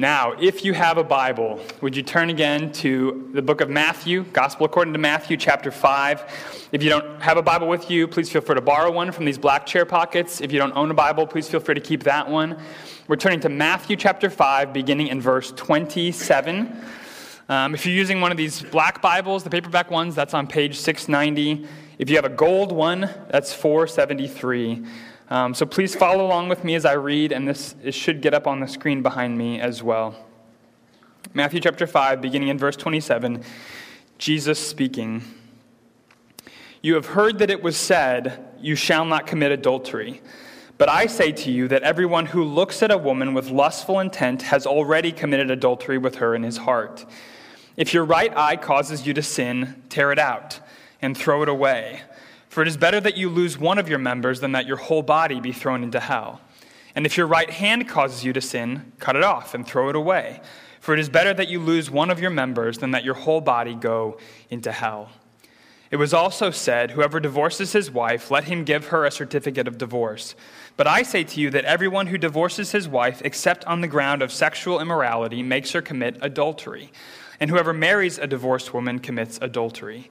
Now, if you have a Bible, would you turn again to the book of Matthew, Gospel according to Matthew, chapter 5. If you don't have a Bible with you, please feel free to borrow one from these black chair pockets. If you don't own a Bible, please feel free to keep that one. We're turning to Matthew chapter 5, beginning in verse 27. Um, if you're using one of these black Bibles, the paperback ones, that's on page 690. If you have a gold one, that's 473. Um, so please follow along with me as I read, and this should get up on the screen behind me as well. Matthew chapter 5, beginning in verse 27, Jesus speaking. You have heard that it was said, You shall not commit adultery. But I say to you that everyone who looks at a woman with lustful intent has already committed adultery with her in his heart. If your right eye causes you to sin, tear it out and throw it away. For it is better that you lose one of your members than that your whole body be thrown into hell. And if your right hand causes you to sin, cut it off and throw it away. For it is better that you lose one of your members than that your whole body go into hell. It was also said, Whoever divorces his wife, let him give her a certificate of divorce. But I say to you that everyone who divorces his wife, except on the ground of sexual immorality, makes her commit adultery. And whoever marries a divorced woman commits adultery.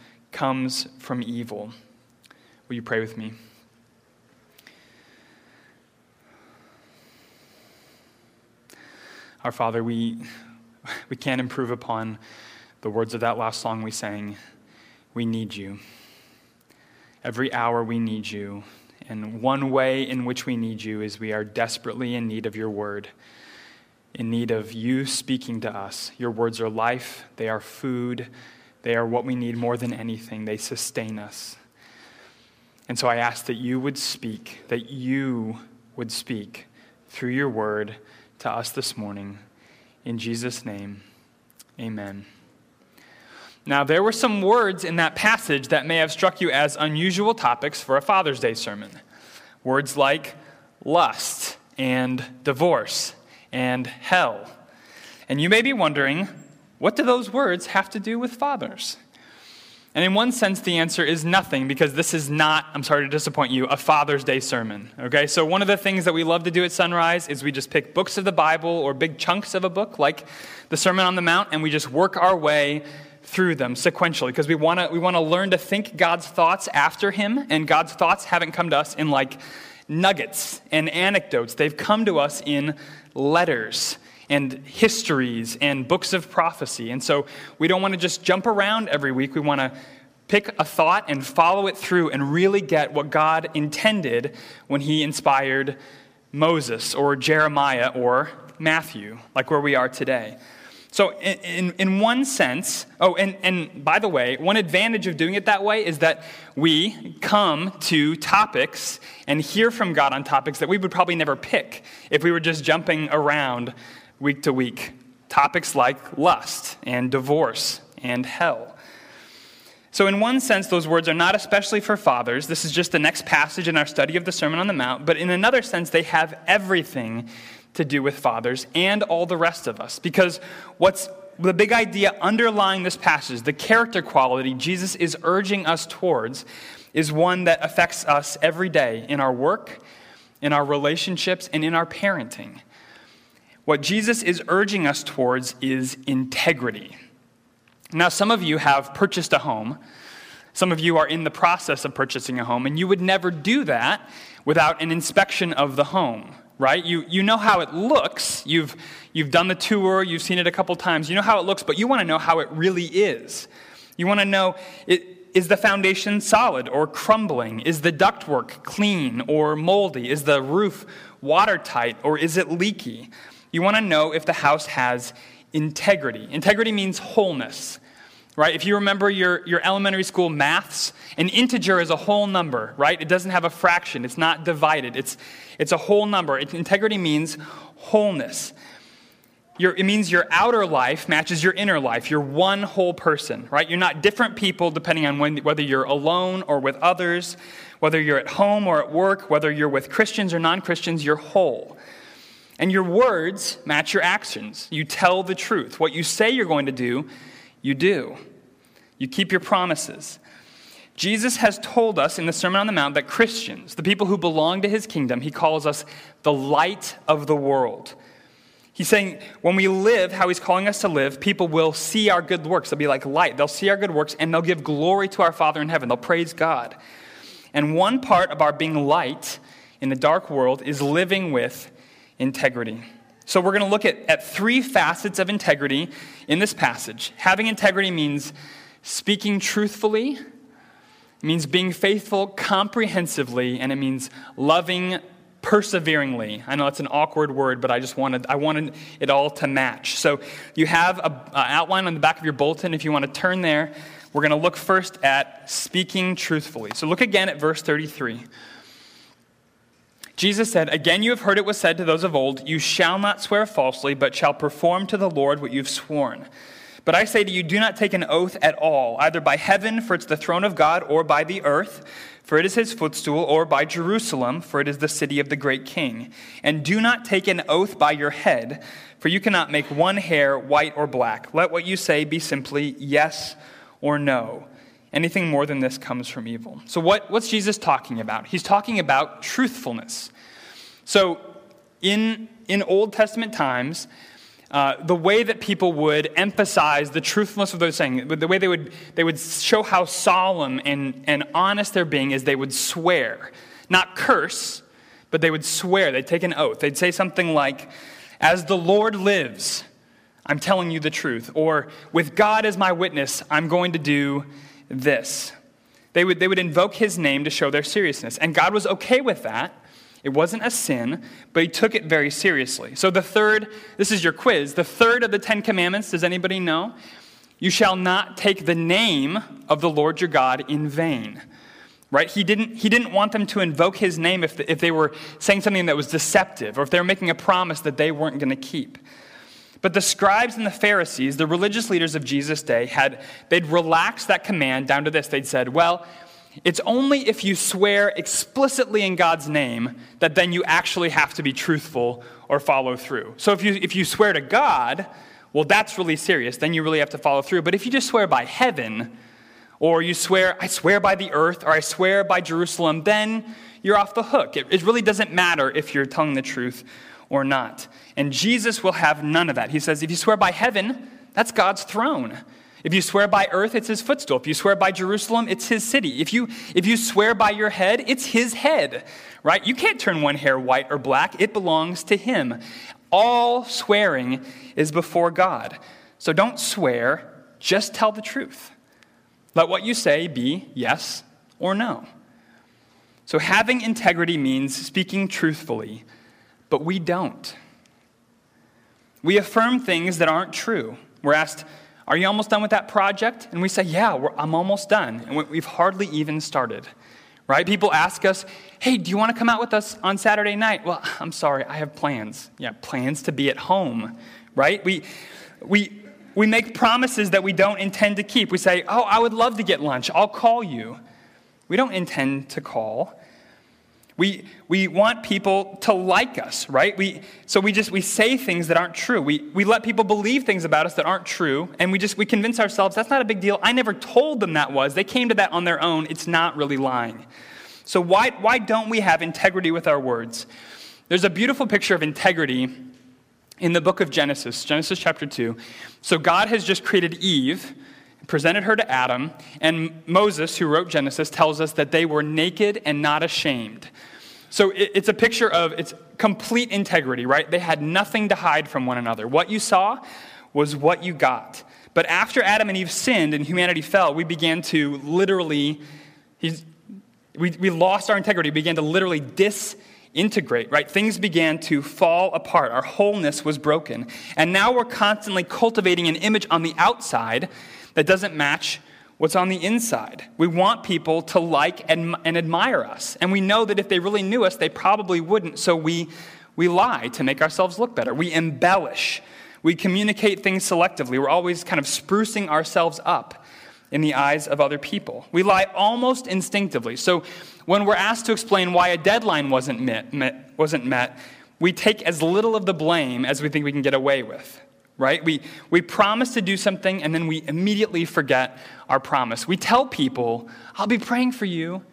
comes from evil. Will you pray with me? Our Father, we, we can't improve upon the words of that last song we sang. We need you. Every hour we need you. And one way in which we need you is we are desperately in need of your word, in need of you speaking to us. Your words are life, they are food, they are what we need more than anything. They sustain us. And so I ask that you would speak, that you would speak through your word to us this morning. In Jesus' name, amen. Now, there were some words in that passage that may have struck you as unusual topics for a Father's Day sermon. Words like lust and divorce and hell. And you may be wondering, what do those words have to do with fathers? And in one sense, the answer is nothing because this is not, I'm sorry to disappoint you, a Father's Day sermon. Okay? So, one of the things that we love to do at Sunrise is we just pick books of the Bible or big chunks of a book, like the Sermon on the Mount, and we just work our way through them sequentially because we want to we want to learn to think God's thoughts after him and God's thoughts haven't come to us in like nuggets and anecdotes they've come to us in letters and histories and books of prophecy. And so we don't want to just jump around every week. We want to pick a thought and follow it through and really get what God intended when He inspired Moses or Jeremiah or Matthew, like where we are today. So, in, in, in, one sense, oh, and, and by the way, one advantage of doing it that way is that we come to topics and hear from God on topics that we would probably never pick if we were just jumping around week to week. Topics like lust and divorce and hell. So, in one sense, those words are not especially for fathers. This is just the next passage in our study of the Sermon on the Mount. But in another sense, they have everything to do with fathers and all the rest of us. Because what's the big idea underlying this passage, the character quality Jesus is urging us towards, is one that affects us every day in our work, in our relationships, and in our parenting. What Jesus is urging us towards is integrity. Now, some of you have purchased a home. Some of you are in the process of purchasing a home, and you would never do that without an inspection of the home, right? You, you know how it looks. You've, you've done the tour, you've seen it a couple times. You know how it looks, but you want to know how it really is. You want to know it, is the foundation solid or crumbling? Is the ductwork clean or moldy? Is the roof watertight or is it leaky? You want to know if the house has integrity. Integrity means wholeness, right? If you remember your, your elementary school maths, an integer is a whole number, right? It doesn't have a fraction, it's not divided, it's, it's a whole number. It, integrity means wholeness. your, it means your outer life matches your inner life. You're one whole person, right? You're not different people depending on when, whether you're alone or with others, whether you're at home or at work, whether you're with Christians or non Christians, you're whole. And your words match your actions. You tell the truth. What you say you're going to do, you do. You keep your promises. Jesus has told us in the Sermon on the Mount that Christians, the people who belong to his kingdom, he calls us the light of the world. He's saying when we live how he's calling us to live, people will see our good works. They'll be like light. They'll see our good works and they'll give glory to our Father in heaven. They'll praise God. And one part of our being light in the dark world is living with integrity. So we're going to look at, at three facets of integrity in this passage. Having integrity means speaking truthfully, it means being faithful comprehensively, and it means loving perseveringly. I know it's an awkward word, but I just wanted I wanted it all to match. So you have an outline on the back of your bulletin. If you want to turn there, we're going to look first at speaking truthfully. So look again at verse 33. Jesus said, Again, you have heard it was said to those of old, You shall not swear falsely, but shall perform to the Lord what you've sworn. But I say to you, do not take an oath at all, either by heaven, for it's the throne of God, or by the earth for it is his footstool, or by Jerusalem, for it is the city of the great king. And do not take an oath by your head, for you cannot make one hair white or black. Let what you say be simply yes or no. Anything more than this comes from evil. So, what, what's Jesus talking about? He's talking about truthfulness. So, in, in Old Testament times, uh, the way that people would emphasize the truthfulness of those saying, the way they would, they would show how solemn and, and honest they're being is they would swear. Not curse, but they would swear. They'd take an oath. They'd say something like, As the Lord lives, I'm telling you the truth. Or, With God as my witness, I'm going to do this. They would, they would invoke his name to show their seriousness. And God was okay with that. It wasn't a sin, but he took it very seriously. So, the third, this is your quiz, the third of the Ten Commandments, does anybody know? You shall not take the name of the Lord your God in vain. Right? He didn't, he didn't want them to invoke his name if, the, if they were saying something that was deceptive or if they were making a promise that they weren't going to keep. But the scribes and the Pharisees, the religious leaders of Jesus' day, had they'd relaxed that command down to this. They'd said, well, it's only if you swear explicitly in God's name that then you actually have to be truthful or follow through. So if you, if you swear to God, well, that's really serious. Then you really have to follow through. But if you just swear by heaven, or you swear, I swear by the earth, or I swear by Jerusalem, then you're off the hook. It, it really doesn't matter if you're telling the truth or not. And Jesus will have none of that. He says, if you swear by heaven, that's God's throne. If you swear by earth, it's his footstool. If you swear by Jerusalem, it's his city. If you, if you swear by your head, it's his head, right? You can't turn one hair white or black, it belongs to him. All swearing is before God. So don't swear, just tell the truth. Let what you say be yes or no. So having integrity means speaking truthfully, but we don't. We affirm things that aren't true. We're asked, are you almost done with that project? And we say, Yeah, I'm almost done. And we've hardly even started. Right? People ask us, Hey, do you want to come out with us on Saturday night? Well, I'm sorry, I have plans. Yeah, plans to be at home. Right? We, we, we make promises that we don't intend to keep. We say, Oh, I would love to get lunch. I'll call you. We don't intend to call. We, we want people to like us, right? We, so we just we say things that aren't true. We, we let people believe things about us that aren't true, and we just we convince ourselves that's not a big deal. I never told them that was. They came to that on their own. It's not really lying. So why, why don't we have integrity with our words? There's a beautiful picture of integrity in the book of Genesis, Genesis chapter 2. So God has just created Eve presented her to Adam, and Moses, who wrote Genesis, tells us that they were naked and not ashamed. So it's a picture of it's complete integrity, right? They had nothing to hide from one another. What you saw was what you got. But after Adam and Eve sinned and humanity fell, we began to literally, we, we lost our integrity, we began to literally disintegrate, right? Things began to fall apart. Our wholeness was broken. And now we're constantly cultivating an image on the outside that doesn't match what's on the inside. We want people to like and, and admire us. And we know that if they really knew us, they probably wouldn't. So we, we lie to make ourselves look better. We embellish. We communicate things selectively. We're always kind of sprucing ourselves up in the eyes of other people. We lie almost instinctively. So when we're asked to explain why a deadline wasn't met, met, wasn't met we take as little of the blame as we think we can get away with right? We, we promise to do something and then we immediately forget our promise. We tell people, I'll be praying for you,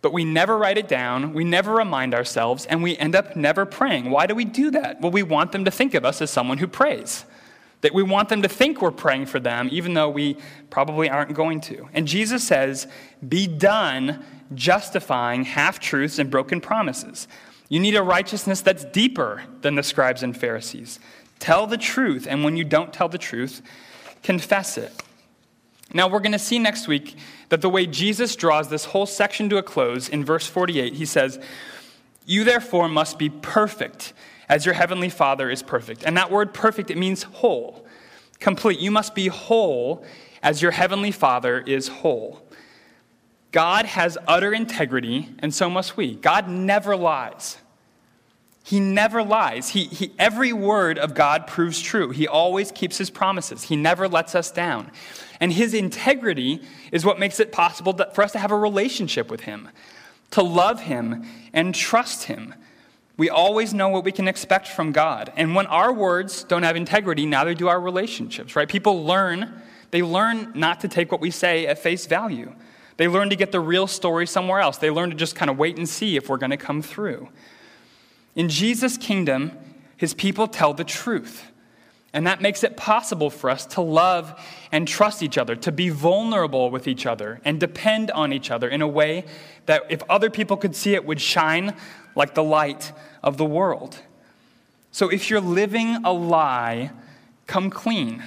but we never write it down, we never remind ourselves, and we end up never praying. Why do we do that? Well, we want them to think of us as someone who prays. That we want them to think we're praying for them, even though we probably aren't going to. And Jesus says, Be done justifying half truths and broken promises. You need a righteousness that's deeper than the scribes and Pharisees. Tell the truth, and when you don't tell the truth, confess it. Now, we're going to see next week that the way Jesus draws this whole section to a close in verse 48, he says, You therefore must be perfect as your heavenly Father is perfect. And that word perfect, it means whole, complete. You must be whole as your heavenly Father is whole. God has utter integrity, and so must we. God never lies. He never lies. He, he, every word of God proves true. He always keeps his promises. He never lets us down. And his integrity is what makes it possible to, for us to have a relationship with him, to love him and trust him. We always know what we can expect from God. And when our words don't have integrity, neither do our relationships, right? People learn, they learn not to take what we say at face value. They learn to get the real story somewhere else. They learn to just kind of wait and see if we're going to come through. In Jesus' kingdom, his people tell the truth. And that makes it possible for us to love and trust each other, to be vulnerable with each other, and depend on each other in a way that if other people could see it, would shine like the light of the world. So if you're living a lie, come clean.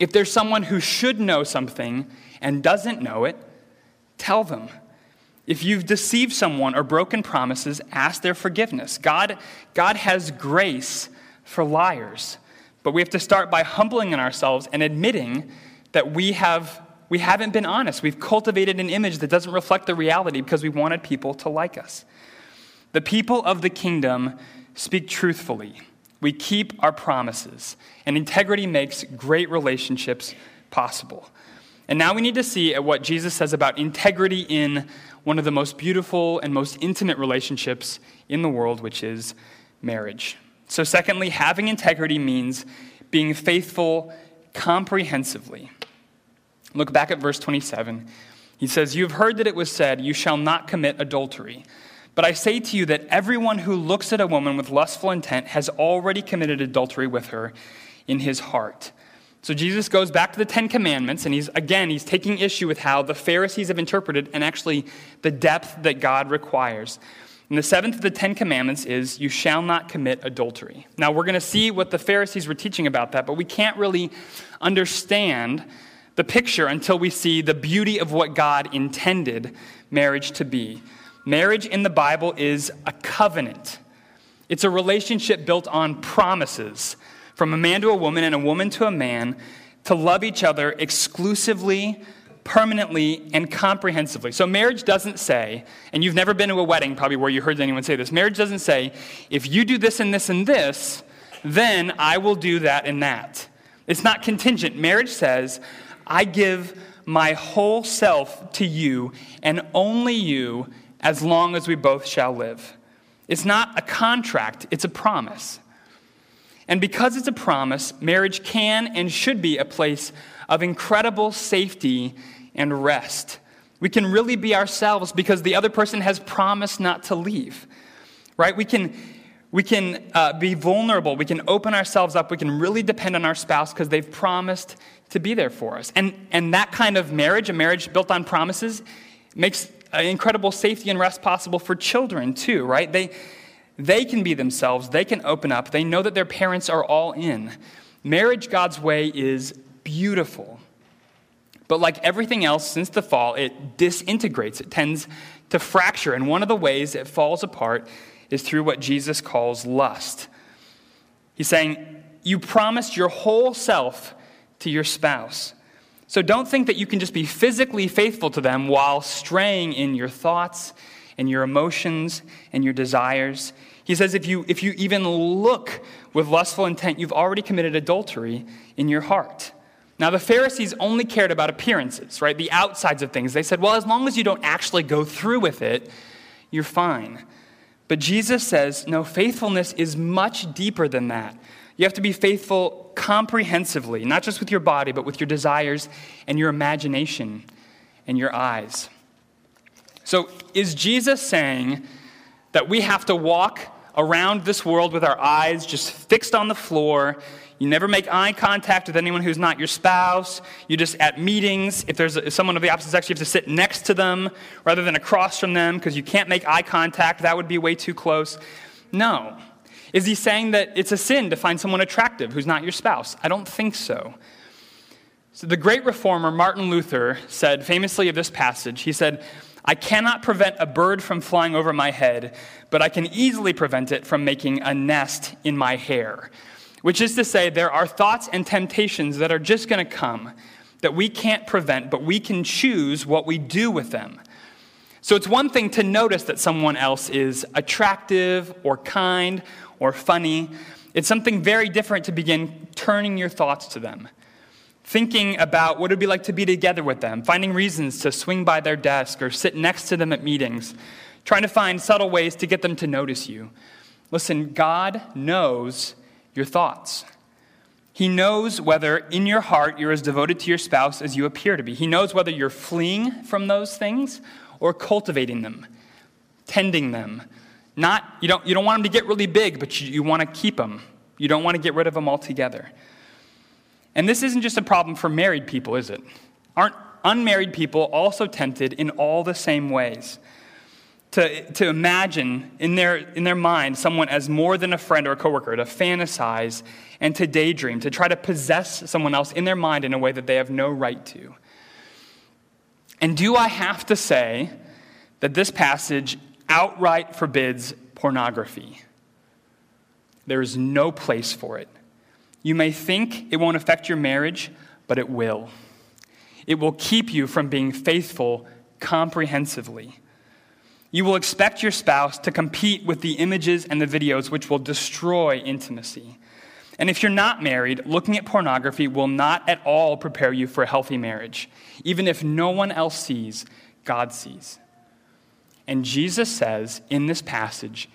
If there's someone who should know something and doesn't know it, tell them. If you've deceived someone or broken promises, ask their forgiveness. God, God has grace for liars. But we have to start by humbling ourselves and admitting that we, have, we haven't been honest. We've cultivated an image that doesn't reflect the reality because we wanted people to like us. The people of the kingdom speak truthfully. We keep our promises, and integrity makes great relationships possible. And now we need to see at what Jesus says about integrity in one of the most beautiful and most intimate relationships in the world, which is marriage. So, secondly, having integrity means being faithful comprehensively. Look back at verse 27. He says, You have heard that it was said, You shall not commit adultery. But I say to you that everyone who looks at a woman with lustful intent has already committed adultery with her in his heart. So Jesus goes back to the Ten Commandments, and he's again, he's taking issue with how the Pharisees have interpreted and actually the depth that God requires. And the seventh of the Ten Commandments is, You shall not commit adultery. Now, we're going to see what the Pharisees were teaching about that, but we can't really understand the picture until we see the beauty of what God intended marriage to be. Marriage in the Bible is a covenant, it's a relationship built on promises from a man to a woman and a woman to a man to love each other exclusively, permanently, and comprehensively. So marriage doesn't say, and you've never been to a wedding probably where you heard anyone say this, marriage doesn't say, if you do this and this and this, then I will do that and that. It's not contingent. Marriage says, I give my whole self to you and only you as long as we both shall live. It's not a contract, it's a promise. And because it's a promise, marriage can and should be a place of incredible safety and rest. We can really be ourselves because the other person has promised not to leave, right? We can, we can uh, be vulnerable. We can open ourselves up. We can really depend on our spouse because they've promised to be there for us. And, and that kind of marriage, a marriage built on promises, makes incredible safety and rest possible for children too, right? They, they can be themselves, they can open up, they know that their parents are all in. Marriage God's way is beautiful. But like everything else since the fall, it disintegrates, it tends to fracture. And one of the ways it falls apart is through what Jesus calls lust. He's saying, You promised your whole self to your spouse. So don't think that you can just be physically faithful to them while straying in your thoughts and your emotions and your desires. He says if you, if you even look with lustful intent, you've already committed adultery in your heart. Now, the Pharisees only cared about appearances, right? The outsides of things. They said, well, as long as you don't actually go through with it, you're fine. But Jesus says, no, faithfulness is much deeper than that. You have to be faithful comprehensively, not just with your body, but with your desires and your imagination and your eyes. So, is Jesus saying that we have to walk around this world with our eyes just fixed on the floor you never make eye contact with anyone who's not your spouse. You just, at meetings, if there's a, someone of the opposite sex, you have to sit next to them rather than across from them because you can't make eye contact. That would be way too close. No. Is he saying that it's a sin to find someone attractive who's not your spouse? I don't think so. So, the great reformer Martin Luther said famously of this passage, he said, I cannot prevent a bird from flying over my head, but I can easily prevent it from making a nest in my hair. Which is to say, there are thoughts and temptations that are just going to come that we can't prevent, but we can choose what we do with them. So it's one thing to notice that someone else is attractive or kind or funny. It's something very different to begin turning your thoughts to them. Thinking about what it would be like to be together with them, finding reasons to swing by their desk or sit next to them at meetings, trying to find subtle ways to get them to notice you. Listen, God knows your thoughts. He knows whether in your heart you're as devoted to your spouse as you appear to be. He knows whether you're fleeing from those things or cultivating them, tending them. Not, you don't, you don't want them to get really big, but you, you want to keep them. You don't want to get rid of them altogether. And this isn't just a problem for married people, is it? Aren't unmarried people also tempted in all the same ways? to, to imagine in their, in their mind someone as more than a friend or a coworker, to fantasize and to daydream, to try to possess someone else in their mind in a way that they have no right to. And do I have to say that this passage outright forbids pornography? There is no place for it. You may think it won't affect your marriage, but it will. It will keep you from being faithful comprehensively. You will expect your spouse to compete with the images and the videos which will destroy intimacy. And if you're not married, looking at pornography will not at all prepare you for a healthy marriage. Even if no one else sees, God sees. And Jesus says in this passage,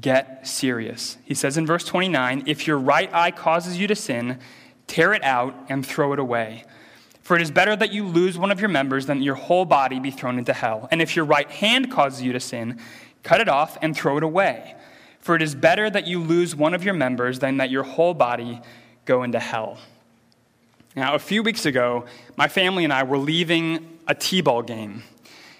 get serious. He says in verse 29 if your right eye causes you to sin, tear it out and throw it away. For it is better that you lose one of your members than your whole body be thrown into hell. And if your right hand causes you to sin, cut it off and throw it away. For it is better that you lose one of your members than that your whole body go into hell. Now, a few weeks ago, my family and I were leaving a T ball game.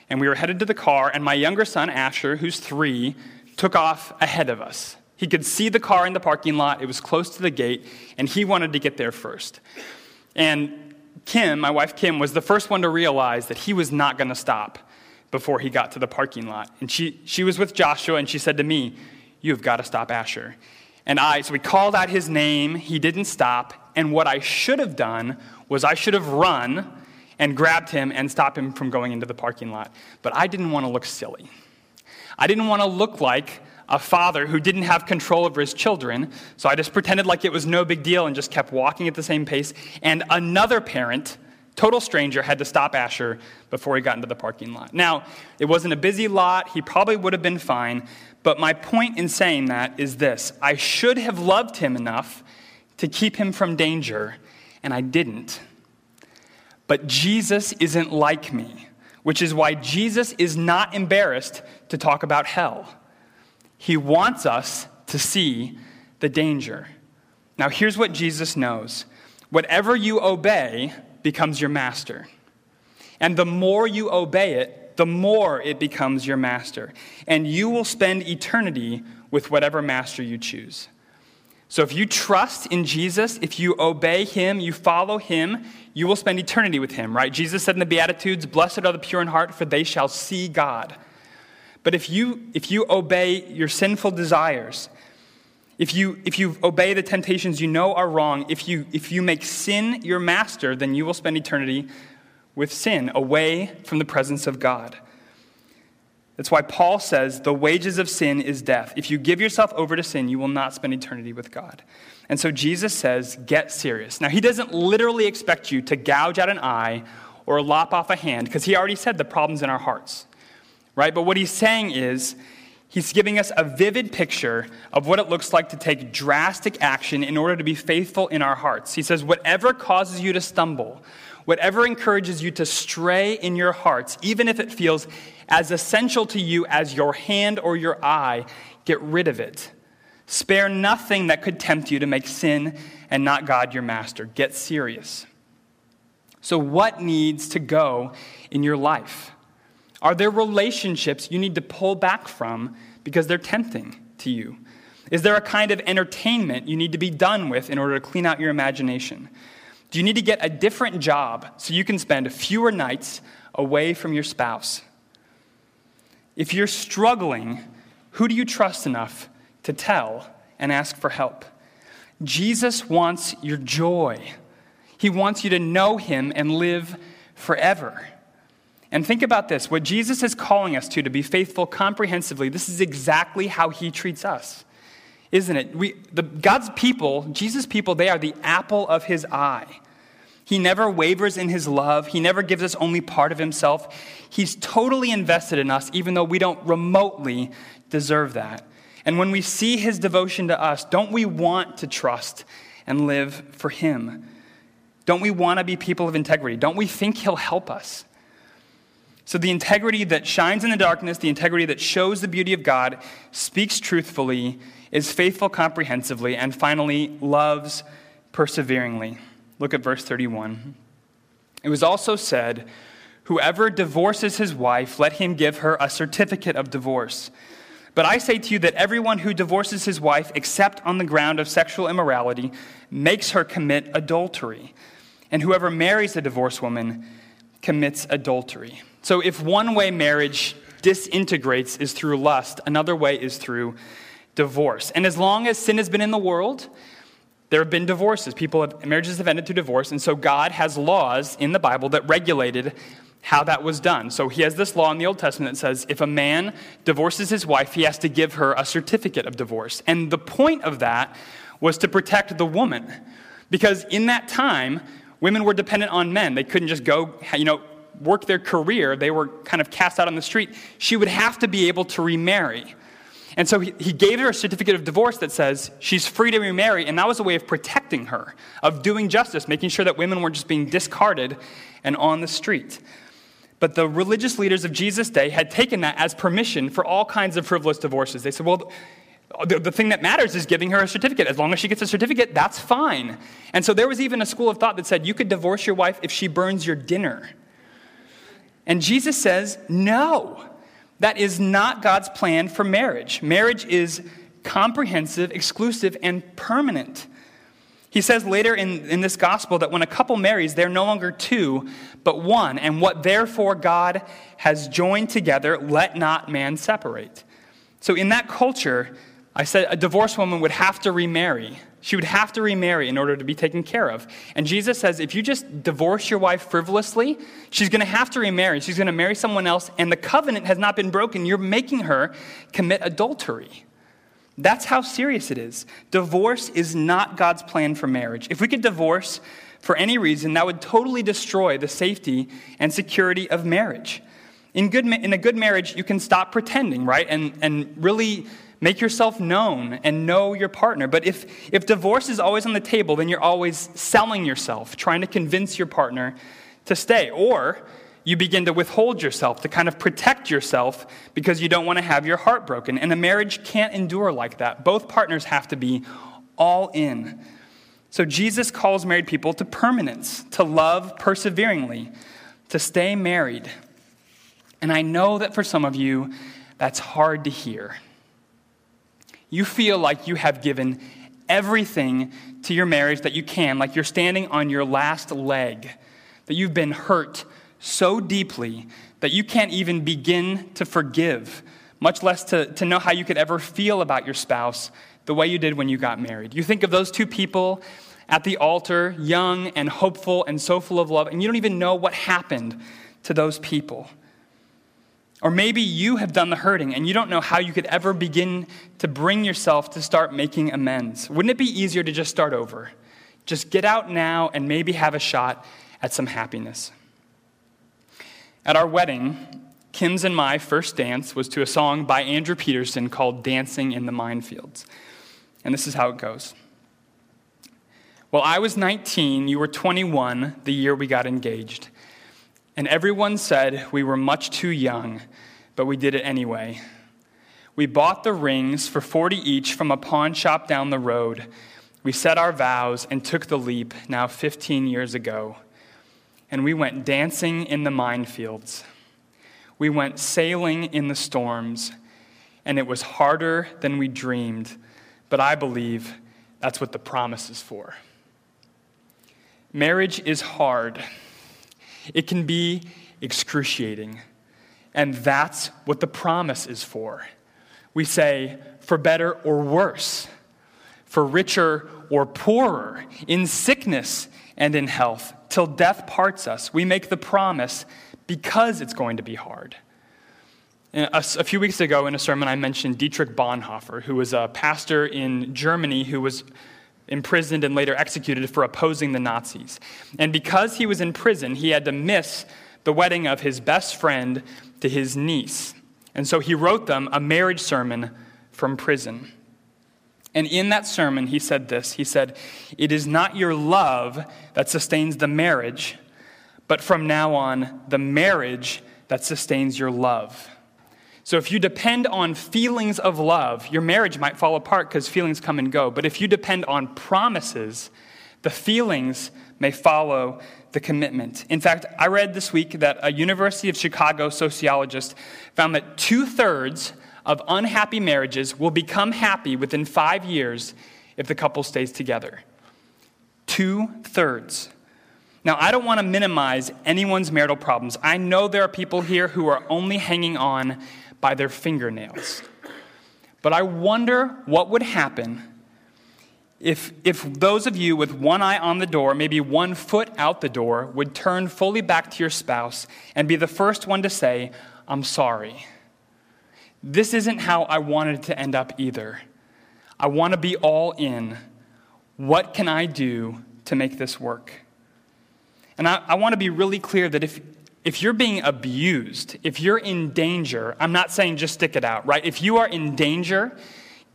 And we were headed to the car, and my younger son, Asher, who's three, took off ahead of us. He could see the car in the parking lot, it was close to the gate, and he wanted to get there first. And Kim, my wife Kim, was the first one to realize that he was not going to stop before he got to the parking lot. And she, she was with Joshua, and she said to me, You've got to stop Asher. And I, so we called out his name. He didn't stop. And what I should have done was I should have run and grabbed him and stopped him from going into the parking lot. But I didn't want to look silly. I didn't want to look like a father who didn't have control over his children, so I just pretended like it was no big deal and just kept walking at the same pace. And another parent, total stranger, had to stop Asher before he got into the parking lot. Now, it wasn't a busy lot, he probably would have been fine, but my point in saying that is this I should have loved him enough to keep him from danger, and I didn't. But Jesus isn't like me, which is why Jesus is not embarrassed to talk about hell. He wants us to see the danger. Now, here's what Jesus knows whatever you obey becomes your master. And the more you obey it, the more it becomes your master. And you will spend eternity with whatever master you choose. So if you trust in Jesus, if you obey him, you follow him, you will spend eternity with him, right? Jesus said in the Beatitudes, Blessed are the pure in heart, for they shall see God. But if you, if you obey your sinful desires, if you, if you obey the temptations you know are wrong, if you, if you make sin your master, then you will spend eternity with sin, away from the presence of God. That's why Paul says the wages of sin is death. If you give yourself over to sin, you will not spend eternity with God. And so Jesus says, get serious. Now, he doesn't literally expect you to gouge out an eye or lop off a hand, because he already said the problem's in our hearts, right? But what he's saying is, he's giving us a vivid picture of what it looks like to take drastic action in order to be faithful in our hearts. He says, whatever causes you to stumble, whatever encourages you to stray in your hearts, even if it feels as essential to you as your hand or your eye, get rid of it. Spare nothing that could tempt you to make sin and not God your master. Get serious. So, what needs to go in your life? Are there relationships you need to pull back from because they're tempting to you? Is there a kind of entertainment you need to be done with in order to clean out your imagination? Do you need to get a different job so you can spend fewer nights away from your spouse? If you're struggling, who do you trust enough to tell and ask for help? Jesus wants your joy. He wants you to know him and live forever. And think about this what Jesus is calling us to, to be faithful comprehensively, this is exactly how he treats us, isn't it? We, the, God's people, Jesus' people, they are the apple of his eye. He never wavers in his love. He never gives us only part of himself. He's totally invested in us, even though we don't remotely deserve that. And when we see his devotion to us, don't we want to trust and live for him? Don't we want to be people of integrity? Don't we think he'll help us? So, the integrity that shines in the darkness, the integrity that shows the beauty of God, speaks truthfully, is faithful comprehensively, and finally, loves perseveringly. Look at verse 31. It was also said, Whoever divorces his wife, let him give her a certificate of divorce. But I say to you that everyone who divorces his wife, except on the ground of sexual immorality, makes her commit adultery. And whoever marries a divorced woman commits adultery. So if one way marriage disintegrates is through lust, another way is through divorce. And as long as sin has been in the world, there have been divorces. People have, marriages have ended through divorce, and so God has laws in the Bible that regulated how that was done. So he has this law in the Old Testament that says if a man divorces his wife, he has to give her a certificate of divorce. And the point of that was to protect the woman. Because in that time, women were dependent on men. They couldn't just go, you know, work their career. They were kind of cast out on the street. She would have to be able to remarry. And so he, he gave her a certificate of divorce that says she's free to remarry, and that was a way of protecting her, of doing justice, making sure that women weren't just being discarded and on the street. But the religious leaders of Jesus' day had taken that as permission for all kinds of frivolous divorces. They said, well, the, the, thing that matters is giving her a certificate. As long as she gets a certificate, that's fine. And so there was even a school of thought that said you could divorce your wife if she burns your dinner. And Jesus says, no. That is not God's plan for marriage. Marriage is comprehensive, exclusive, and permanent. He says later in, in this gospel that when a couple marries, they're no longer two, but one. And what therefore God has joined together, let not man separate. So in that culture, I said a divorced woman would have to remarry. She would have to remarry in order to be taken care of. And Jesus says if you just divorce your wife frivolously, she's going to have to remarry. She's going to marry someone else, and the covenant has not been broken. You're making her commit adultery. That's how serious it is. Divorce is not God's plan for marriage. If we could divorce for any reason, that would totally destroy the safety and security of marriage. In, good, in a good marriage, you can stop pretending, right? And, and really Make yourself known and know your partner. But if, if divorce is always on the table, then you're always selling yourself, trying to convince your partner to stay. Or you begin to withhold yourself, to kind of protect yourself because you don't want to have your heart broken. And a marriage can't endure like that. Both partners have to be all in. So Jesus calls married people to permanence, to love perseveringly, to stay married. And I know that for some of you, that's hard to hear you feel like you have given everything to your marriage that you can, like you're standing on your last leg, that you've been hurt so deeply that you can't even begin to forgive, much less to, to know how you could ever feel about your spouse the way you did when you got married. You think of those two people at the altar, young and hopeful and so full of love, and you don't even know what happened to those people. Or maybe you have done the hurting and you don't know how you could ever begin to bring yourself to start making amends. Wouldn't it be easier to just start over? Just get out now and maybe have a shot at some happiness. At our wedding, Kim's and my first dance was to a song by Andrew Peterson called Dancing in the Minefields. And this is how it goes. Well, I was 19, you were 21 the year we got engaged. And everyone said we were much too young, but we did it anyway. We bought the rings for 40 each from a pawn shop down the road. We said our vows and took the leap now 15 years ago. And we went dancing in the minefields. We went sailing in the storms. And it was harder than we dreamed, but I believe that's what the promise is for. Marriage is hard. It can be excruciating. And that's what the promise is for. We say, for better or worse, for richer or poorer, in sickness and in health, till death parts us. We make the promise because it's going to be hard. Uh, a, few weeks ago in a sermon, I mentioned Dietrich Bonhoeffer, who was a pastor in Germany who was imprisoned and later executed for opposing the Nazis. And because he was in prison, he had to miss the wedding of his best friend to his niece. And so he wrote them a marriage sermon from prison. And in that sermon, he said this He said, It is not your love that sustains the marriage, but from now on, the marriage that sustains your love. So if you depend on feelings of love, your marriage might fall apart because feelings come and go. But if you depend on promises, the feelings may follow the commitment. In fact, I read this week that a University of Chicago sociologist found that two thirds of unhappy marriages will become happy within five years if the couple stays together. Two thirds. Now, I don't want to minimize anyone's marital problems. I know there are people here who are only hanging on by their fingernails. But I wonder what would happen if, if those of you with one eye on the door, maybe one foot out the door, would turn fully back to your spouse and be the first one to say, I'm sorry. This isn't how I wanted to end up either. I want to be all in. What can I do to make this work? And I, I want to be really clear that if, if you're being abused, if you're in danger, I'm not saying just stick it out, right? If you are in danger,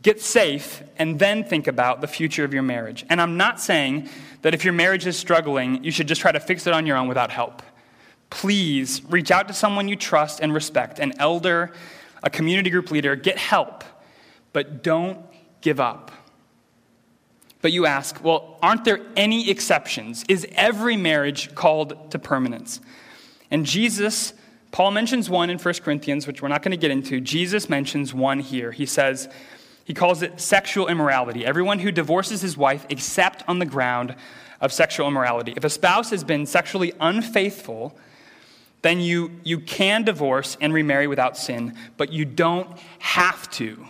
get safe and then think about the future of your marriage. And I'm not saying that if your marriage is struggling, you should just try to fix it on your own without help. Please reach out to someone you trust and respect, an elder, a community group leader, get help, but don't give up. But you ask, well, aren't there any exceptions? Is every marriage called to permanence? And Jesus, Paul mentions one in 1 Corinthians, which we're not going to get into. Jesus mentions one here. He says, he calls it sexual immorality. Everyone who divorces his wife except on the ground of sexual immorality. If a spouse has been sexually unfaithful, then you, you can divorce and remarry without sin, but you don't have to.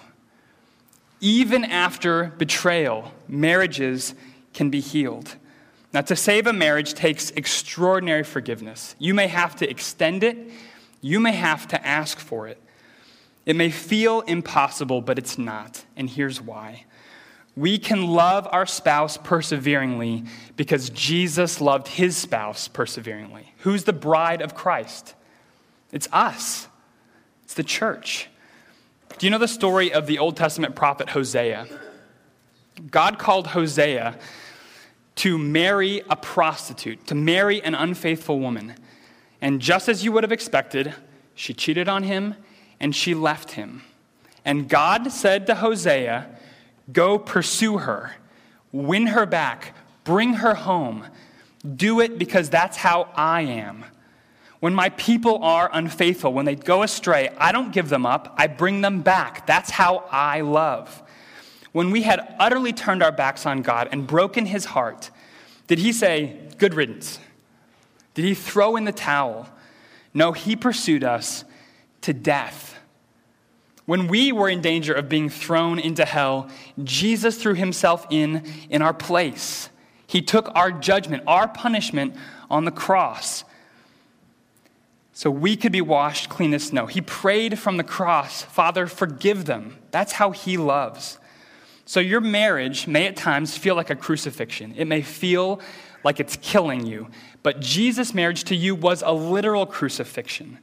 Even after betrayal, marriages can be healed. Now, to save a marriage takes extraordinary forgiveness. You may have to extend it, you may have to ask for it. It may feel impossible, but it's not. And here's why. We can love our spouse perseveringly because Jesus loved his spouse perseveringly. Who's the bride of Christ? It's us, it's the church. Do you know the story of the Old Testament prophet Hosea? God called Hosea to marry a prostitute, to marry an unfaithful woman. And just as you would have expected, she cheated on him and she left him. And God said to Hosea, Go pursue her, win her back, bring her home. Do it because that's how I am. When my people are unfaithful, when they go astray, I don't give them up, I bring them back. That's how I love. When we had utterly turned our backs on God and broken his heart, did he say, Good riddance? Did he throw in the towel? No, he pursued us to death. When we were in danger of being thrown into hell, Jesus threw himself in in our place. He took our judgment, our punishment on the cross. So we could be washed clean as snow. He prayed from the cross, Father, forgive them. That's how he loves. So your marriage may at times feel like a crucifixion. It may feel like it's killing you. But Jesus' marriage to you was a literal crucifixion.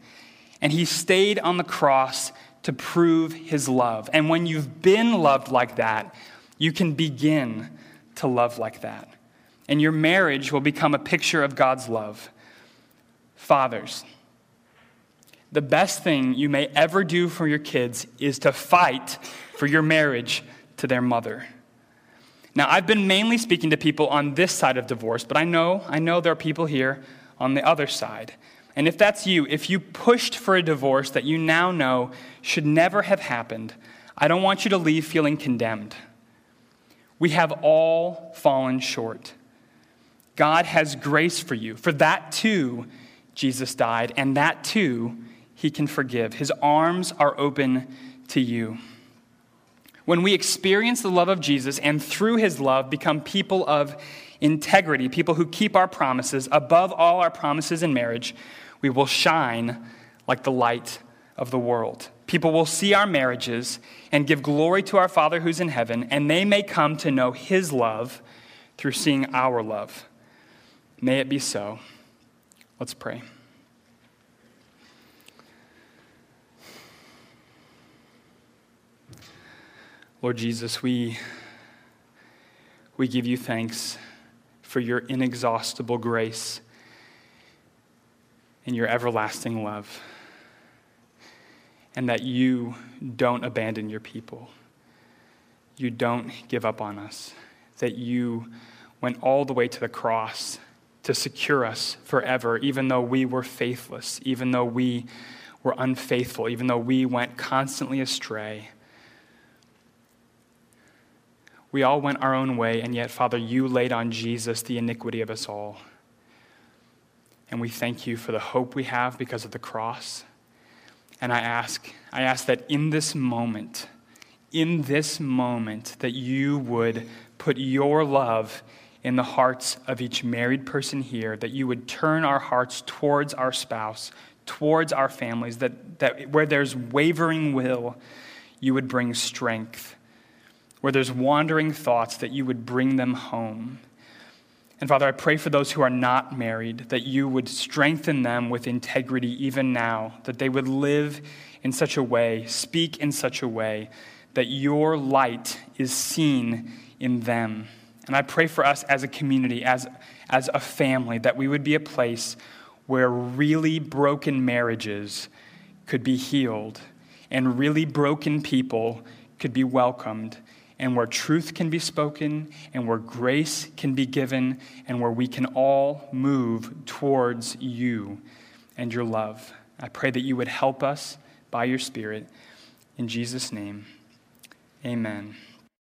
And he stayed on the cross to prove his love. And when you've been loved like that, you can begin to love like that. And your marriage will become a picture of God's love. Fathers, the best thing you may ever do for your kids is to fight for your marriage to their mother. Now, I've been mainly speaking to people on this side of divorce, but I know, I know there are people here on the other side. And if that's you, if you pushed for a divorce that you now know should never have happened, I don't want you to leave feeling condemned. We have all fallen short. God has grace for you. For that too, Jesus died, and that too, he can forgive. His arms are open to you. When we experience the love of Jesus and through his love become people of integrity, people who keep our promises above all our promises in marriage, we will shine like the light of the world. People will see our marriages and give glory to our Father who's in heaven, and they may come to know his love through seeing our love. May it be so. Let's pray. Lord Jesus, we, we give you thanks for your inexhaustible grace and your everlasting love, and that you don't abandon your people. You don't give up on us, that you went all the way to the cross to secure us forever, even though we were faithless, even though we were unfaithful, even though we went constantly astray we all went our own way, and yet, Father, you laid on Jesus the iniquity of us all. And we thank you for the hope we have because of the cross. And I ask, I ask that in this moment, in this moment, that you would put your love in the hearts of each married person here, that you would turn our hearts towards our spouse, towards our families, that, that where there's wavering will, you would bring strength where there's wandering thoughts, that you would bring them home. And Father, I pray for those who are not married, that you would strengthen them with integrity even now, that they would live in such a way, speak in such a way, that your light is seen in them. And I pray for us as a community, as, as a family, that we would be a place where really broken marriages could be healed and really broken people could be welcomed and where truth can be spoken, and where grace can be given, and where we can all move towards you and your love. I pray that you would help us by your Spirit. In Jesus' name, amen.